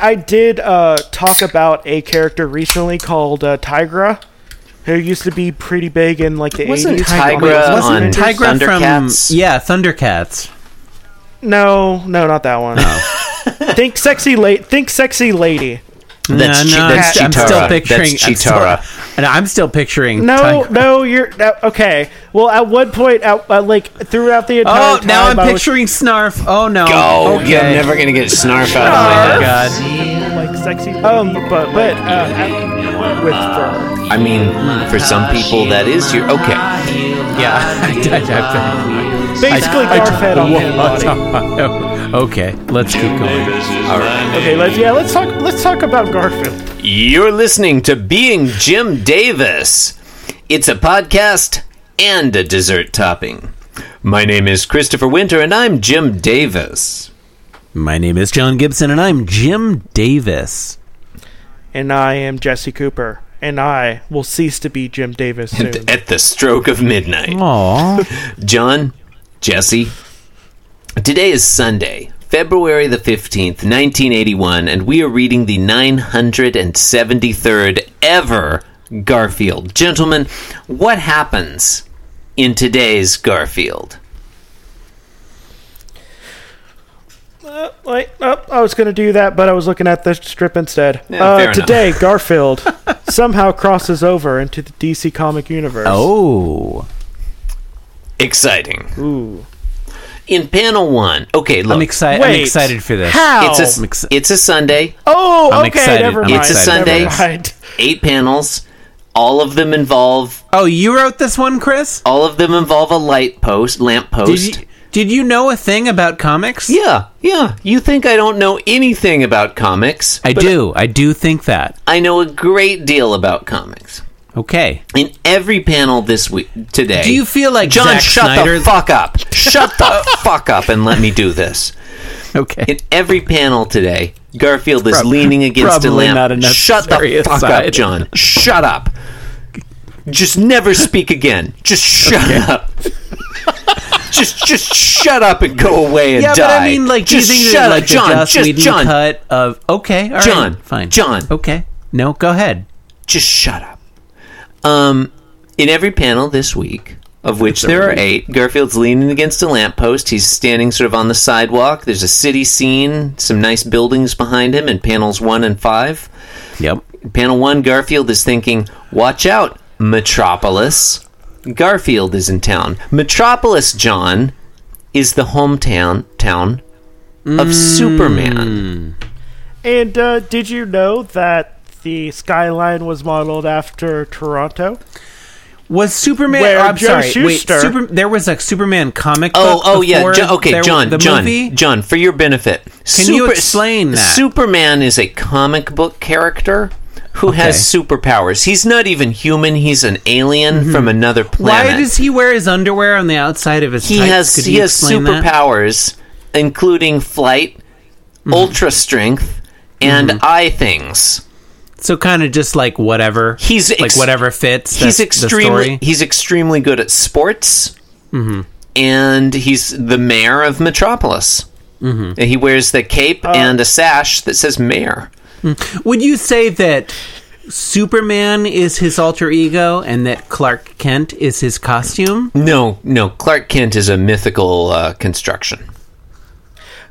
I did uh, talk about a character recently called uh, Tigra, who used to be pretty big in like the Wasn't 80s. Tigra Wasn't on? Tigra Thundercats? from yeah, Thundercats. No, no, not that one. think sexy late. Think sexy lady. That's no, Chi- no, that's I'm, I'm still Cheetara. picturing. That's I'm still- Cheetara. and I'm still picturing. No, Tigra. no, you're uh, okay. Well, at one point, at, uh, like throughout the entire Oh, time, now I'm I was, picturing Snarf. Oh no. Oh, okay. you're never gonna get Snarf out of my my head. god. like sexy. Um, but but uh, at- with fur. I mean, for some people, that is your okay. Yeah. Basically, Garfed on his body. okay, let's keep going. All right. Okay, let's yeah, let's talk. Let's talk about Garfield. You're listening to Being Jim Davis. It's a podcast and a dessert topping. My name is Christopher Winter, and I'm Jim Davis. My name is John Gibson, and I'm Jim Davis. And I am Jesse Cooper, and I will cease to be Jim Davis soon. At the stroke of midnight. Aw. John, Jesse, today is Sunday, February the 15th, 1981, and we are reading the 973rd ever Garfield. Gentlemen, what happens in today's Garfield? Uh, wait, oh, I was going to do that, but I was looking at the strip instead. Yeah, uh, today, Garfield somehow crosses over into the DC comic universe. Oh. Exciting. Ooh. In panel one, okay, look. I'm excited. I'm Wait, excited for this. How? It's a, I'm exci- it's a Sunday, oh, I'm okay, excited. never I'm mind. It's a Sunday. Never mind. eight panels. All of them involve Oh, you wrote this one, Chris? all of them involve a light post, lamp Did post. you, did you know a thing about comics? Yeah, yeah. You think I don't know anything about comics? I but do. I do think that. I know a great deal about comics. Okay. In every panel this week today. Do you feel like John? Zack shut Snyder? the fuck up! Shut the fuck up and let me do this. Okay. In every panel today, Garfield is leaning against a lamp. Shut the fuck up, John. Shut up. Just never speak again. Just shut up. just just shut up and go away and yeah, die. but I mean, like, do you just think shut that, up, John. Joss just Whedon John. cut of okay, all right, John, fine, John. okay, no, go ahead. just shut up. Um, in every panel this week, of which there are eight, Garfield's leaning against a lamppost. He's standing sort of on the sidewalk. There's a city scene, some nice buildings behind him in panels one and five. Yep. Panel one, Garfield is thinking, "Watch out, Metropolis." Garfield is in town. Metropolis, John, is the hometown town of Superman. And uh, did you know that the skyline was modeled after Toronto? Was Superman? Where oh, I'm Joe sorry. Wait, Super, there was a Superman comic. Oh, book oh yeah. Jo- okay, there- John, the John, movie? John. For your benefit, Can you explain that? Superman is a comic book character who has superpowers. He's not even human. He's an alien from another Mm-hmm. Why does he wear his underwear on the outside of his? he tights? has Could he you has explain that? superpowers, including flight, Mm-hmm. ultra strength, and eye things. So kind of just like whatever. He's like whatever fits. He's the extremely story. he's extremely good at sports, Mm-hmm. and he's the mayor of Metropolis. Mm-hmm. And he wears the cape Uh, and a sash that says mayor. Would you say that Superman is his alter ego and that Clark Kent is his costume? No, no, Clark Kent is a mythical uh, construction.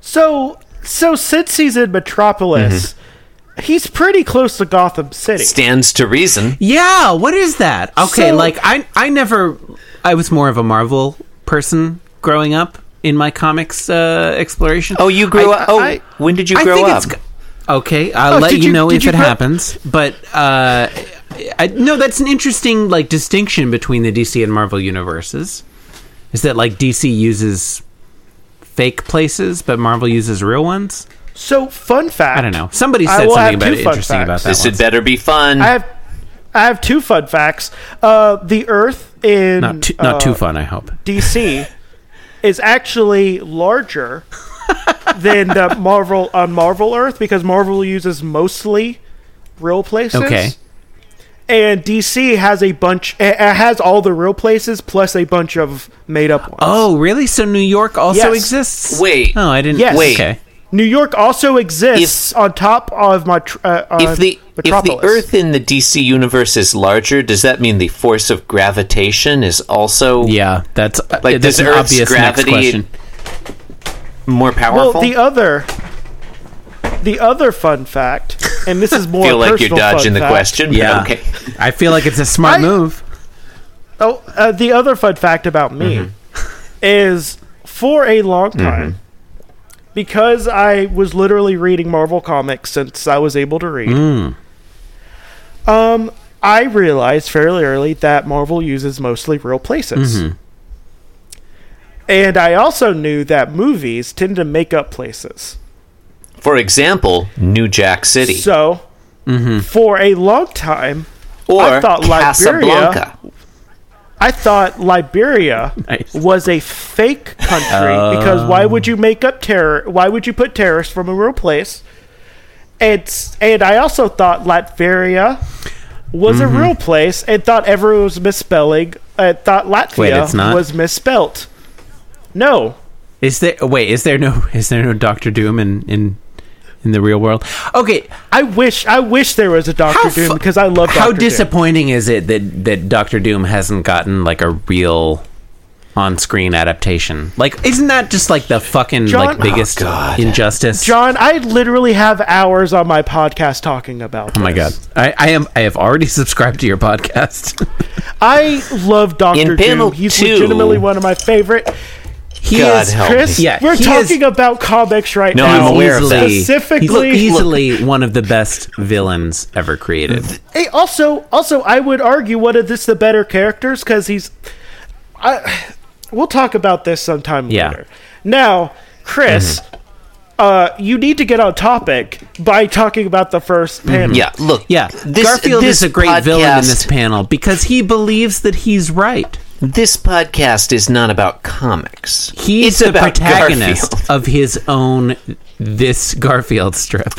So, so since he's in Metropolis, Mm-hmm. He's pretty close to Gotham City. Stands to reason. Yeah, what is that? Okay, So- like I I never I was more of a Marvel person growing up in my comics uh, exploration. Oh, you grew I- up. Oh, I- when did you I grow think up? it's Okay, I'll Oh, let you, you- know if you it grow- happens. But uh, I, no, that's an interesting like distinction between the DC and Marvel universes. Is that like DC uses fake places, but Marvel uses real ones? So, fun fact. I don't know. Somebody said something about two it fun interesting about facts. that. this had better be fun. I have, I have two fun facts. Uh, the Earth in Not too, not too uh, fun, I hope. DC is actually larger than the Marvel on Marvel Earth because Marvel uses mostly real places. Okay. And DC has a bunch. It it has all the real places plus a bunch of made up ones. Oh, really? So New York also Yes. exists? Wait. Oh, I didn't. Yes. Wait. Okay. New York also exists on top of my tr- uh, if the if the Earth in the DC universe is larger, does that mean the force of gravitation is also Yeah, that's uh, Like, that's does an Earth's obvious gravity- next question. more powerful? well, the other, the other fun fact, and this is more. feel like you're personal fun dodging the fact. question. but Yeah, Okay. I feel like it's a smart I- move. Oh, uh, the other fun fact about me Mm-hmm. is for a long time, because I was literally reading Marvel comics since I was able to read. Mm. Um, I realized fairly early that Marvel uses mostly real places. Mm-hmm. And I also knew that movies tend to make up places. For example, New Jack City So, Mm-hmm. for a long time, or I thought Liberia- Casablanca. I thought Liberia Nice. was a fake country because why would you make up terror? Why would you put terrorists from a real place? It's and I also thought Latveria was a mm-hmm. real place and thought everyone was misspelling. I thought Latvia Wait, was misspelt. No, Is there? Wait, is there no? Is there no Doctor Doom in in in the real world? Okay, I wish I wish there was a Doctor How Doom because I love how Doctor Doom. disappointing is it that that Doctor Doom hasn't gotten like a real on-screen adaptation? Like, isn't that just like the fucking John- like biggest Oh, injustice? John, I literally have hours on my podcast talking about. Oh my god, I, I am. I have already subscribed to your podcast. I love Doctor Doom. He's two- legitimately one of my favorite. He God is help Chris, me. Yeah, we're talking is- about comics right No, now. I'm aware of that. Specifically- he's easily one of the best villains ever created. Hey, also, also, I would argue one of this the better characters because he's. I, we'll talk about this sometime Yeah. later. Now, Chris, uh, you need to get on topic by talking about the first panel. Yeah, look. Yeah, this, Garfield this is a great villain in this panel because he believes that he's right. This podcast is not about comics. He's it's the protagonist Garfield. of his own this Garfield strip.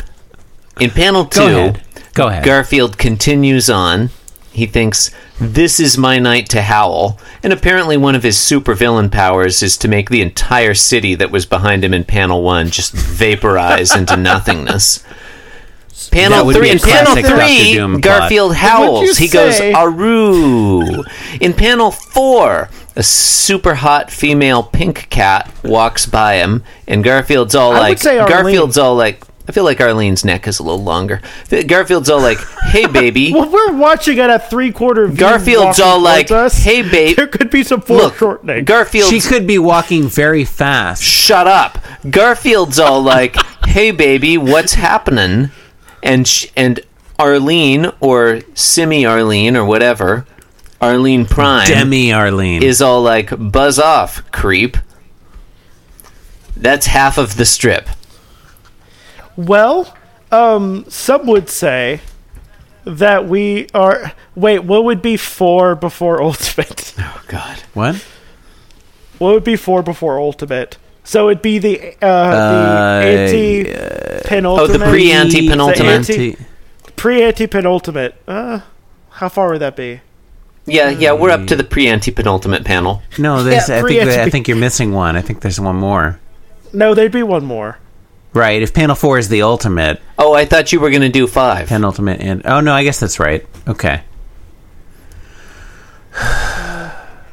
In panel two, Go ahead. Go ahead. Garfield continues on. He thinks, This is my night to howl. And apparently, one of his supervillain powers is to make the entire city that was behind him in panel one just vaporize into nothingness. That Panel would be three. a In panel three, Doom. Garfield Would howls. you He goes, say- Aroo. In panel four, a super hot female pink cat walks by him, and Garfield's all I would like, say Garfield's all like, I feel like Arlene's neck is a little longer. Garfield's all like, "Hey, baby." Well, we're watching at a three quarter view. Garfield's all like, us. "Hey, babe." There could be some Look, foreshortening. Garfield. She could be walking very fast. shut up. Garfield's all like, "Hey, baby, what's happening?" And sh- and Arlene or Simi Arlene or whatever, Arlene Prime Demi Arlene. is all like, "Buzz off, creep." That's half of the strip. Well, um, some would say that we are. Wait, what would be four before Ultimate? Oh God. what? What would be four before Ultimate? So it'd be the uh, Uh, the anti penultimate. Oh, the pre-anti penultimate. Pre anti penultimate. Uh, how far would that be? Yeah, yeah, we're up to the pre-anti penultimate panel. No, there's, Yeah, I think I think you're missing one. I think there's one more. No, there'd be one more. Right. If panel four is the ultimate, Oh, I thought you were going to do five. penultimate, and oh no, I guess that's right. Okay.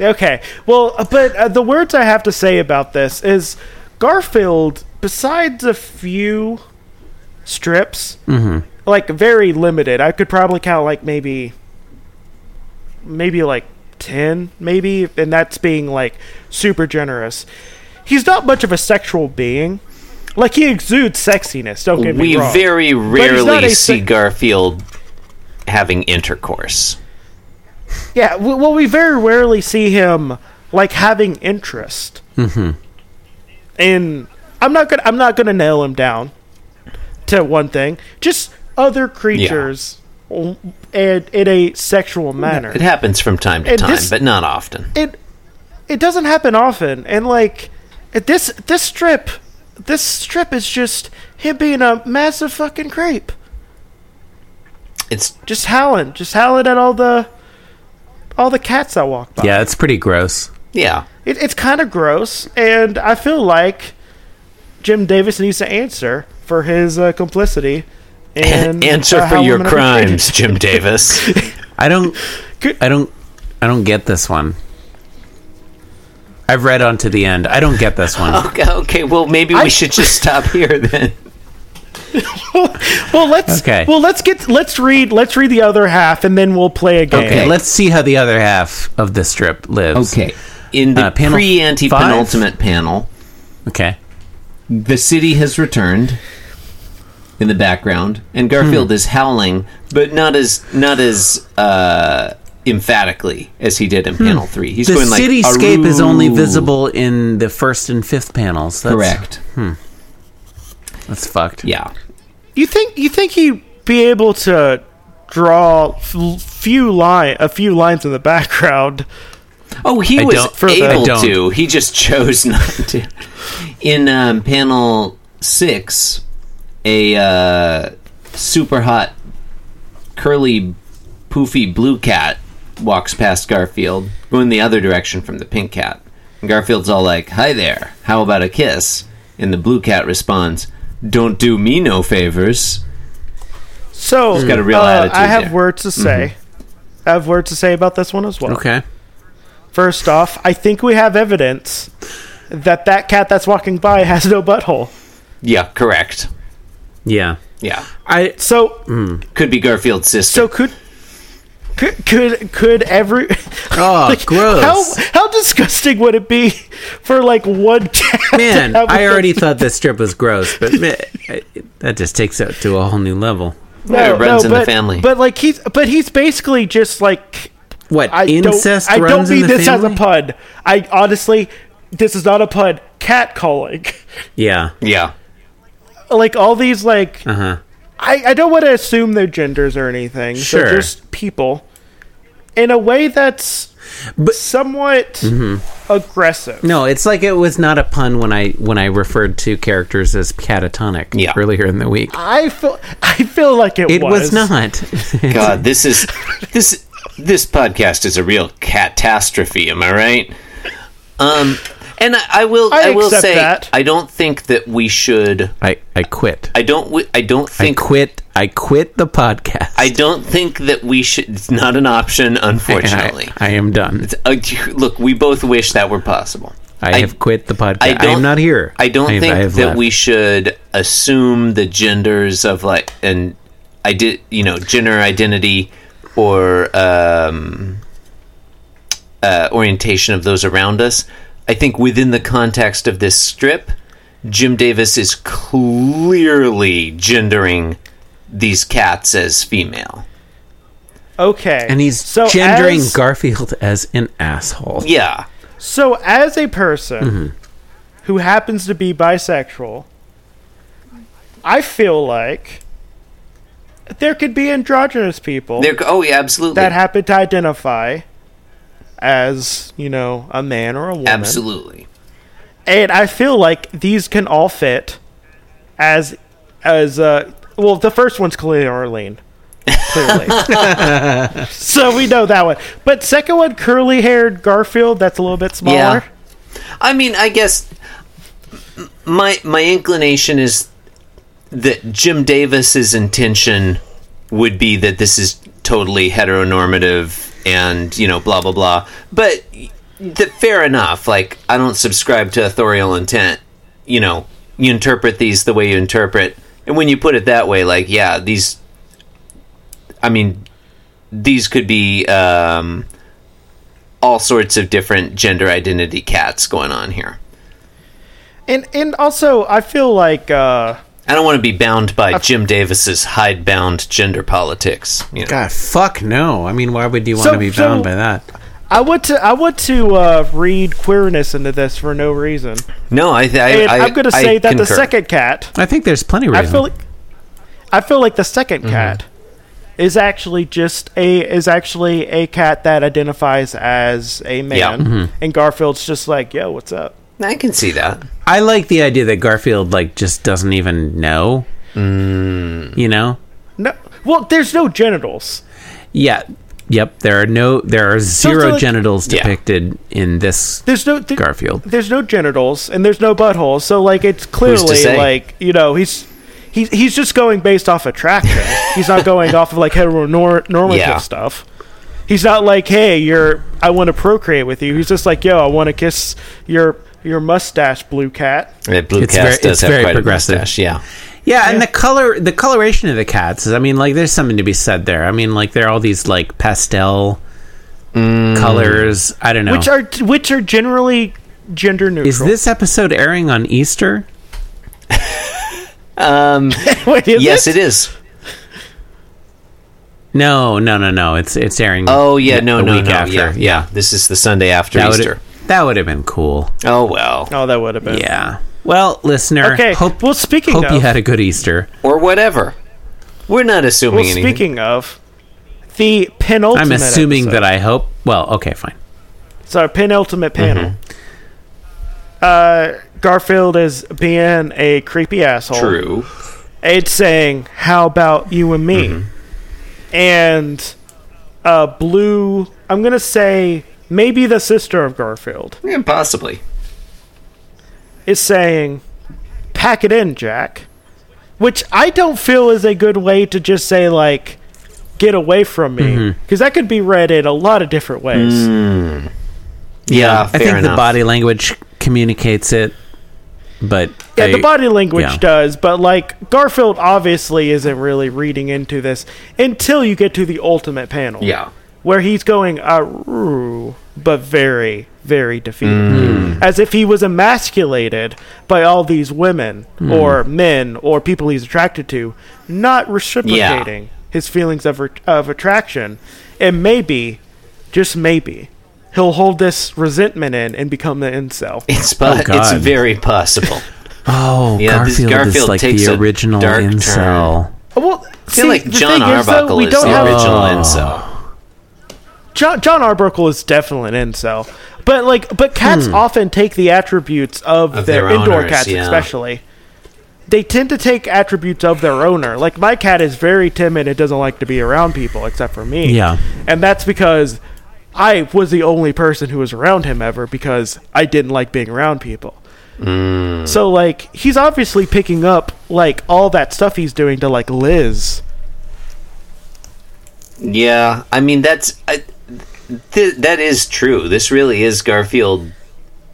Okay. Well, uh, but uh, the words I have to say about this is Garfield, besides a few strips, like very limited. I could probably count like maybe, maybe like 10, maybe, and that's being like super generous. He's not much of a sexual being. Like, he exudes sexiness, don't get me we wrong. very rarely see se- Garfield having intercourse. Yeah, well, we very rarely see him like having interest. Mm-hmm. And I'm not gonna I'm not gonna nail him down to one thing. Just other creatures, w- and in a sexual manner. It happens from time to And time, this- but not often. It it doesn't happen often, and like this this strip, this strip is just him being a massive fucking creep, It's just howling, just howling at all the all the cats that walk by. Yeah, it's pretty gross. yeah. It, it's kind of gross, and I feel like Jim Davis needs to answer for his uh, complicity. And Answer for your crimes, Jim Davis. I don't. I don't. I don't get this one. I've read on to the end. I don't get this one. okay, okay, well, maybe we I- should just stop here then. Well, let's Okay. Well, let's get let's read let's read the other half, and then we'll play a game. Okay, let's see how the other half of the strip lives. Okay, in the Uh, pre anti penultimate panel, Okay. the city has returned in the background, and Garfield is howling, but not as not as uh, emphatically as he did in panel three. He's The going like the cityscape is only visible in the first and fifth panels. That's, Correct. That's fucked. Yeah. You think you think he'd be able to draw f- few line a few lines in the background? Oh, he I was don't- For the- able to. He just chose not to. In um, panel six, a uh, super hot, curly, poofy blue cat walks past Garfield, going the other direction from the pink cat. And Garfield's all like, "Hi there. How about a kiss?" And the blue cat responds, "Don't do me no favors." So got a real uh, attitude I have there. words to say. I have words to say about this one as well. Okay. First off, I think we have evidence that that cat that's walking by has no butthole. Yeah, correct. Yeah. Yeah, I So could be Garfield's sister. so could could could, could every Oh, gross. How how disgusting would it be for like one cat? to man, have I a- already thought this strip was gross, but man, I- that just takes it to a whole new level. Yeah, it runs in the family. But like he's but he's basically just like What I incest don't I don't runs in mean the this family? as a pun. I honestly this is not a pun. Cat calling. Yeah. yeah. like all these like Uh huh. I, I don't want to assume their genders or anything. Sure. They're just people. In a way that's But- somewhat Mm-hmm. aggressive. No, it's like it was not a pun when I when I referred to characters as catatonic Yeah. earlier in the week. I feel I feel like it, It was, not. God, this is this this podcast is a real catastrophe. Am I right? Um, and I, I will I I, will say that. I don't think that we should. I I quit. I don't. I don't I think. quit. I quit the podcast. I don't think that we should. It's not an option, unfortunately. I, I am done. Uh, look, we both wish that were possible. I, have quit the podcast. I I, don't- am not here. I don't have- think have that left. we should assume the genders of like and I did you know gender identity or um, uh, orientation of those around us. I think within the context of this strip, Jim Davis is clearly gendering these cats as female. Okay. and he's so gendering as, Garfield as an asshole. Yeah, So as a person Mm-hmm. who happens to be bisexual, I feel like there could be androgynous people they're oh yeah, absolutely, that happen to identify as, you know, a man or a woman. absolutely. and I feel like these can all fit as as uh well the first one's clearly Arlene. Clearly. so we know that one. But second one, curly haired Garfield, that's a little bit smaller. Yeah. I mean, I guess my my inclination is that Jim Davis's intention would be that this is totally heteronormative and you know blah blah blah. But that fair enough. Like I don't subscribe to authorial intent. You know, you interpret these the way you interpret, and when you put it that way, like yeah, these. I mean, these could be. Um, all sorts of different gender identity cats going on here. And and also I feel like uh I don't want to be bound by Jim Davis's hidebound gender politics. You know? God, fuck no. I mean, why would you want So- to be so- bound by that? I want to I want to uh, read queerness into this for no reason. No, I, th- I, And I I, am going to I say that the second cat I think there's plenty of I reason. feel like I feel like the 2nd Mm-hmm. cat is actually just a is actually a cat that identifies as a man, Yeah. Mm-hmm. and Garfield's just like, "Yo, what's up?" I can see that. I like the idea that Garfield like just doesn't even know. Mm. You know? No, well, there's no genitals. Yeah. Yep, there are no there are zero like- genitals Yeah. depicted in this There's no th- Garfield. There's no genitals and there's no buttholes, so like it's clearly like you know he's he's he's just going based off attraction. he's not going off of like heteronormative Yeah. stuff. He's not like, hey, you're I want to procreate with you. He's just like, yo, I want to kiss your your mustache, blue cat. That blue It's cat very- does it's have very quite progressive. a mustache. Yeah. Yeah, and the color the coloration of the cats is I mean like there's something to be said there. I mean like there are all these like pastel colors. I don't know. Which are which are generally gender neutral. is this episode airing on Easter? Um, Wait, is yes, it? it is. No, no, no, no. It's it's airing. Oh yeah, no, a no, week no. after. Yeah, yeah. This is the Sunday after that Easter. Would that would have been cool. Oh well, Oh, that would have been. Yeah. Well, listener. Okay. Hope well, speaking hope of, you had a good Easter. or whatever. We're not assuming well, anything. speaking of the penultimate. I'm assuming episode. that I hope. Well, okay, fine. It's our penultimate panel. Mm-hmm. Uh, Garfield is being a creepy asshole. True. It's saying, "How about you and me?" Mm-hmm. And uh, Blue, I'm gonna say maybe the sister of Garfield Yeah, possibly. is saying, "Pack it in, Jack," which I don't feel is a good way to just say like, "Get away from me," Mm-hmm. because that could be read in a lot of different ways. Mm. Yeah, I fair think the body language communicates it, but Yeah, I- the body language yeah. does, but like Garfield obviously isn't really reading into this until you get to the ultimate panel. Yeah. Where he's going uh but very, very defeated. Mm. As if he was emasculated by all these women Hmm. or men or people he's attracted to, not reciprocating his feelings of, re- of attraction. And maybe, just maybe, he'll hold this resentment in and become the incel. It's po- it's very possible. Oh, Yeah, this Garfield, Garfield is like takes the a original dark incel. Well, I feel like John Arbuckle is don't the have original incel. John, John Arbuckle is definitely an incel, but like, but cats Hmm. often take the attributes of, Of their, their indoor owners, cats, yeah. especially. They tend to take attributes of their owner. Like my cat is very timid and doesn't like to be around people except for me. Yeah. and that's because I was the only person who was around him ever because I didn't like being around people. Mm. So like he's obviously picking up like all that stuff he's doing to like Liz. Yeah, I mean that's I, th- that is true. This really is Garfield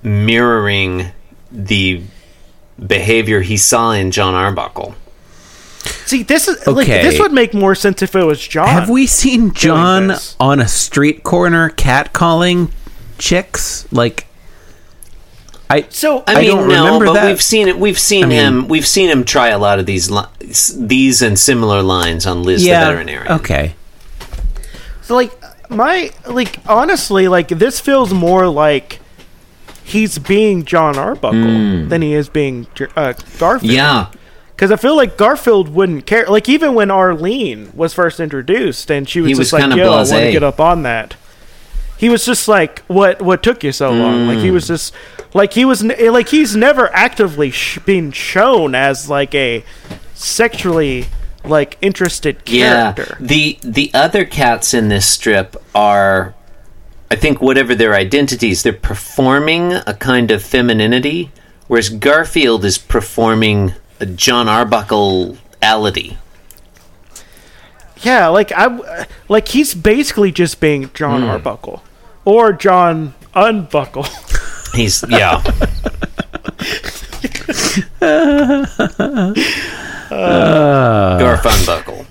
mirroring the behavior he saw in John Arbuckle. See, this is like Okay. this would make more sense if it was John. Have we seen John on a street corner catcalling chicks? Like, I So I, I mean, don't no, remember but that. we've seen it. We've seen I mean- him. We've seen him try a lot of these li- these and similar lines on Liz the veterinarian. Okay. So like my like honestly like this feels more like he's being John Arbuckle than he is being uh, Garfield. Hmm. Yeah, because I feel like Garfield wouldn't care. Like even when Arlene was first introduced and she was He just was like, "Yo, I want to get up on that." He was just like, "What? What took you so long?" Like he Hmm. was just like he was like he's never actively sh- being shown as like a sexually like interested character. yeah. The the other cats in this strip are, I think, whatever their identities, they're performing a kind of femininity, whereas Garfield is performing a John Arbuckle ality. Yeah, like I like he's basically just being John Hmm. Arbuckle or John Unbuckle. He's yeah. Garfunbuckle.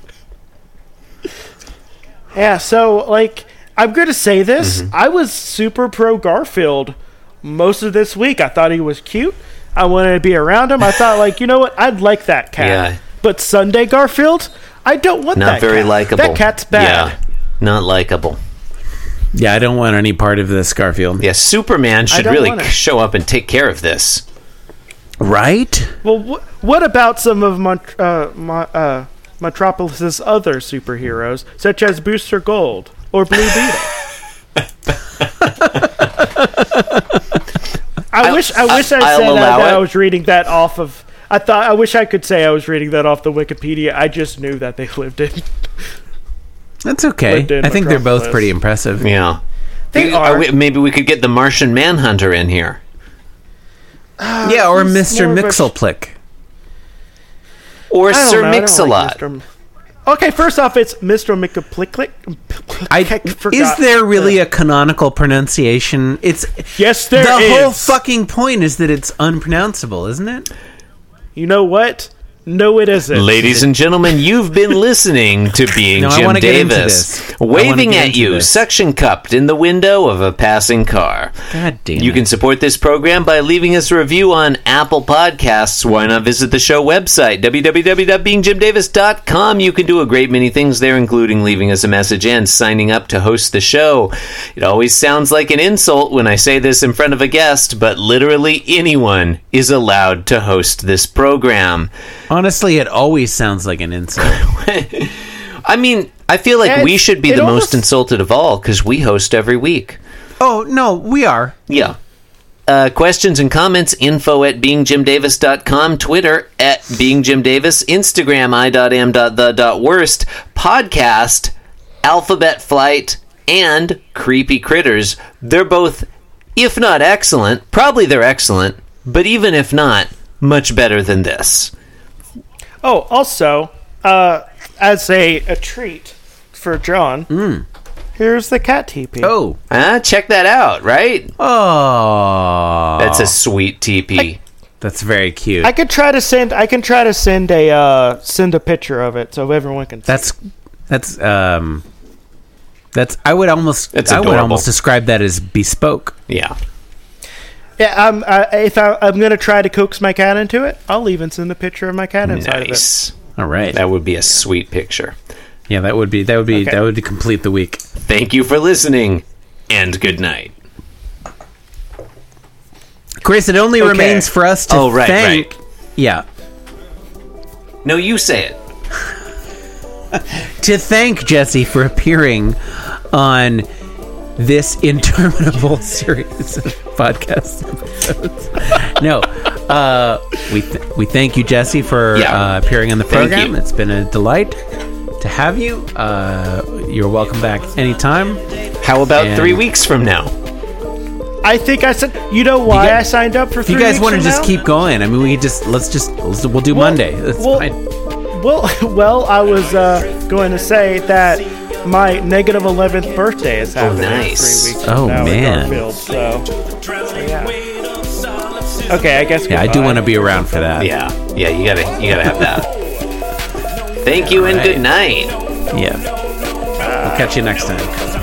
yeah, so like I'm going to say this, Mm-hmm. I was super pro Garfield most of this week. I thought he was cute. I wanted to be around him. I thought like, you know what? I'd like that cat. Yeah. But Sunday Garfield, I don't want Not that very likable. That cat's bad. Yeah, not likable. Yeah, I don't want any part of this, Garfield. Yeah, Superman should really show up and take care of this. Right? Well, wh- what about some of Mont- uh, Mo- uh, Metropolis's other superheroes, such as Booster Gold or Blue Beetle? I wish I wish I, I'll said that. I was reading that off of. I thought I wish I could say I was reading that off the Wikipedia. I just knew that they lived in. That's okay. In I think they're both pretty impressive. Yeah. They You- are. we- maybe we could get the Martian Manhunter in here. Ah, yeah, or Mr. more Mixelplick. Or Sir know, Mix-a-Lot. like Okay, first off, it's Mr. McAplicklick. I, is there really a canonical pronunciation? It's Yes, there the is. whole fucking point is that it's unpronounceable, isn't it? You know what? No, it isn't. Ladies and gentlemen, you've been listening to Being No, Jim wanna get into Davis, this. I wanna waving at you, this. suction cupped in the window of a passing car. God damn You it. can support this program by leaving us a review on Apple Podcasts. Why not visit the show website, www.beingjimdavis.com? You can do a great many things there, including leaving us a message and signing up to host the show. It always sounds like an insult when I say this in front of a guest, but literally anyone is allowed to host this program. Honestly, it always sounds like an insult. I mean, I feel like And we should be it the almost- most insulted of all because we host every week. oh, no, we are. Yeah. Uh, questions and comments, info at beingjimdavis.com, Twitter at beingjimdavis, Instagram i.am.the.worst, podcast, Alphabet Flight, and Creepy Critters. They're both, if not excellent, probably they're excellent, but even if not, much better than this. Oh, also, uh, as a, a treat for John, here's the cat TP. Oh. Ah, check that out, right? Oh. That's a sweet TP. That's very cute. I could try to send. I can try to send a uh, send a picture of it so everyone can. See. That's that's um that's I would almost It's I would adorable. almost describe that as bespoke. Yeah. Yeah, um, uh, if I, I'm going to try to coax my cat into it, I'll even send a picture of my cat inside of it. Nice. All right. That would be a sweet picture. yeah, that would be that would be Okay. that would complete the week. Thank you for listening, and good night. Chris, it only Okay. remains for us to Oh, right, thank right. Yeah. No, you say it. To thank Jesse for appearing on this interminable series of podcast episodes. no, uh, we th- we thank you, Jesse, for Yeah. uh, appearing on the program. It's been a delight to have you. Uh, you're welcome back anytime. How about And- three weeks from now? I think I said. You know why guys- I signed up for? If you guys want to just now? keep going, I mean, we just let's just let's, we'll do Well- Monday. That's well, fine. Well, well, I was uh, going to say that my negative negative eleventh birthday is oh, happening nice. three weeks Oh, now man. Garfield. So, so yeah. Okay, I guess. Yeah, I do want to be around for that. Yeah, yeah, you gotta, you gotta have that. Thank you and good night. Yeah. We'll catch you next time.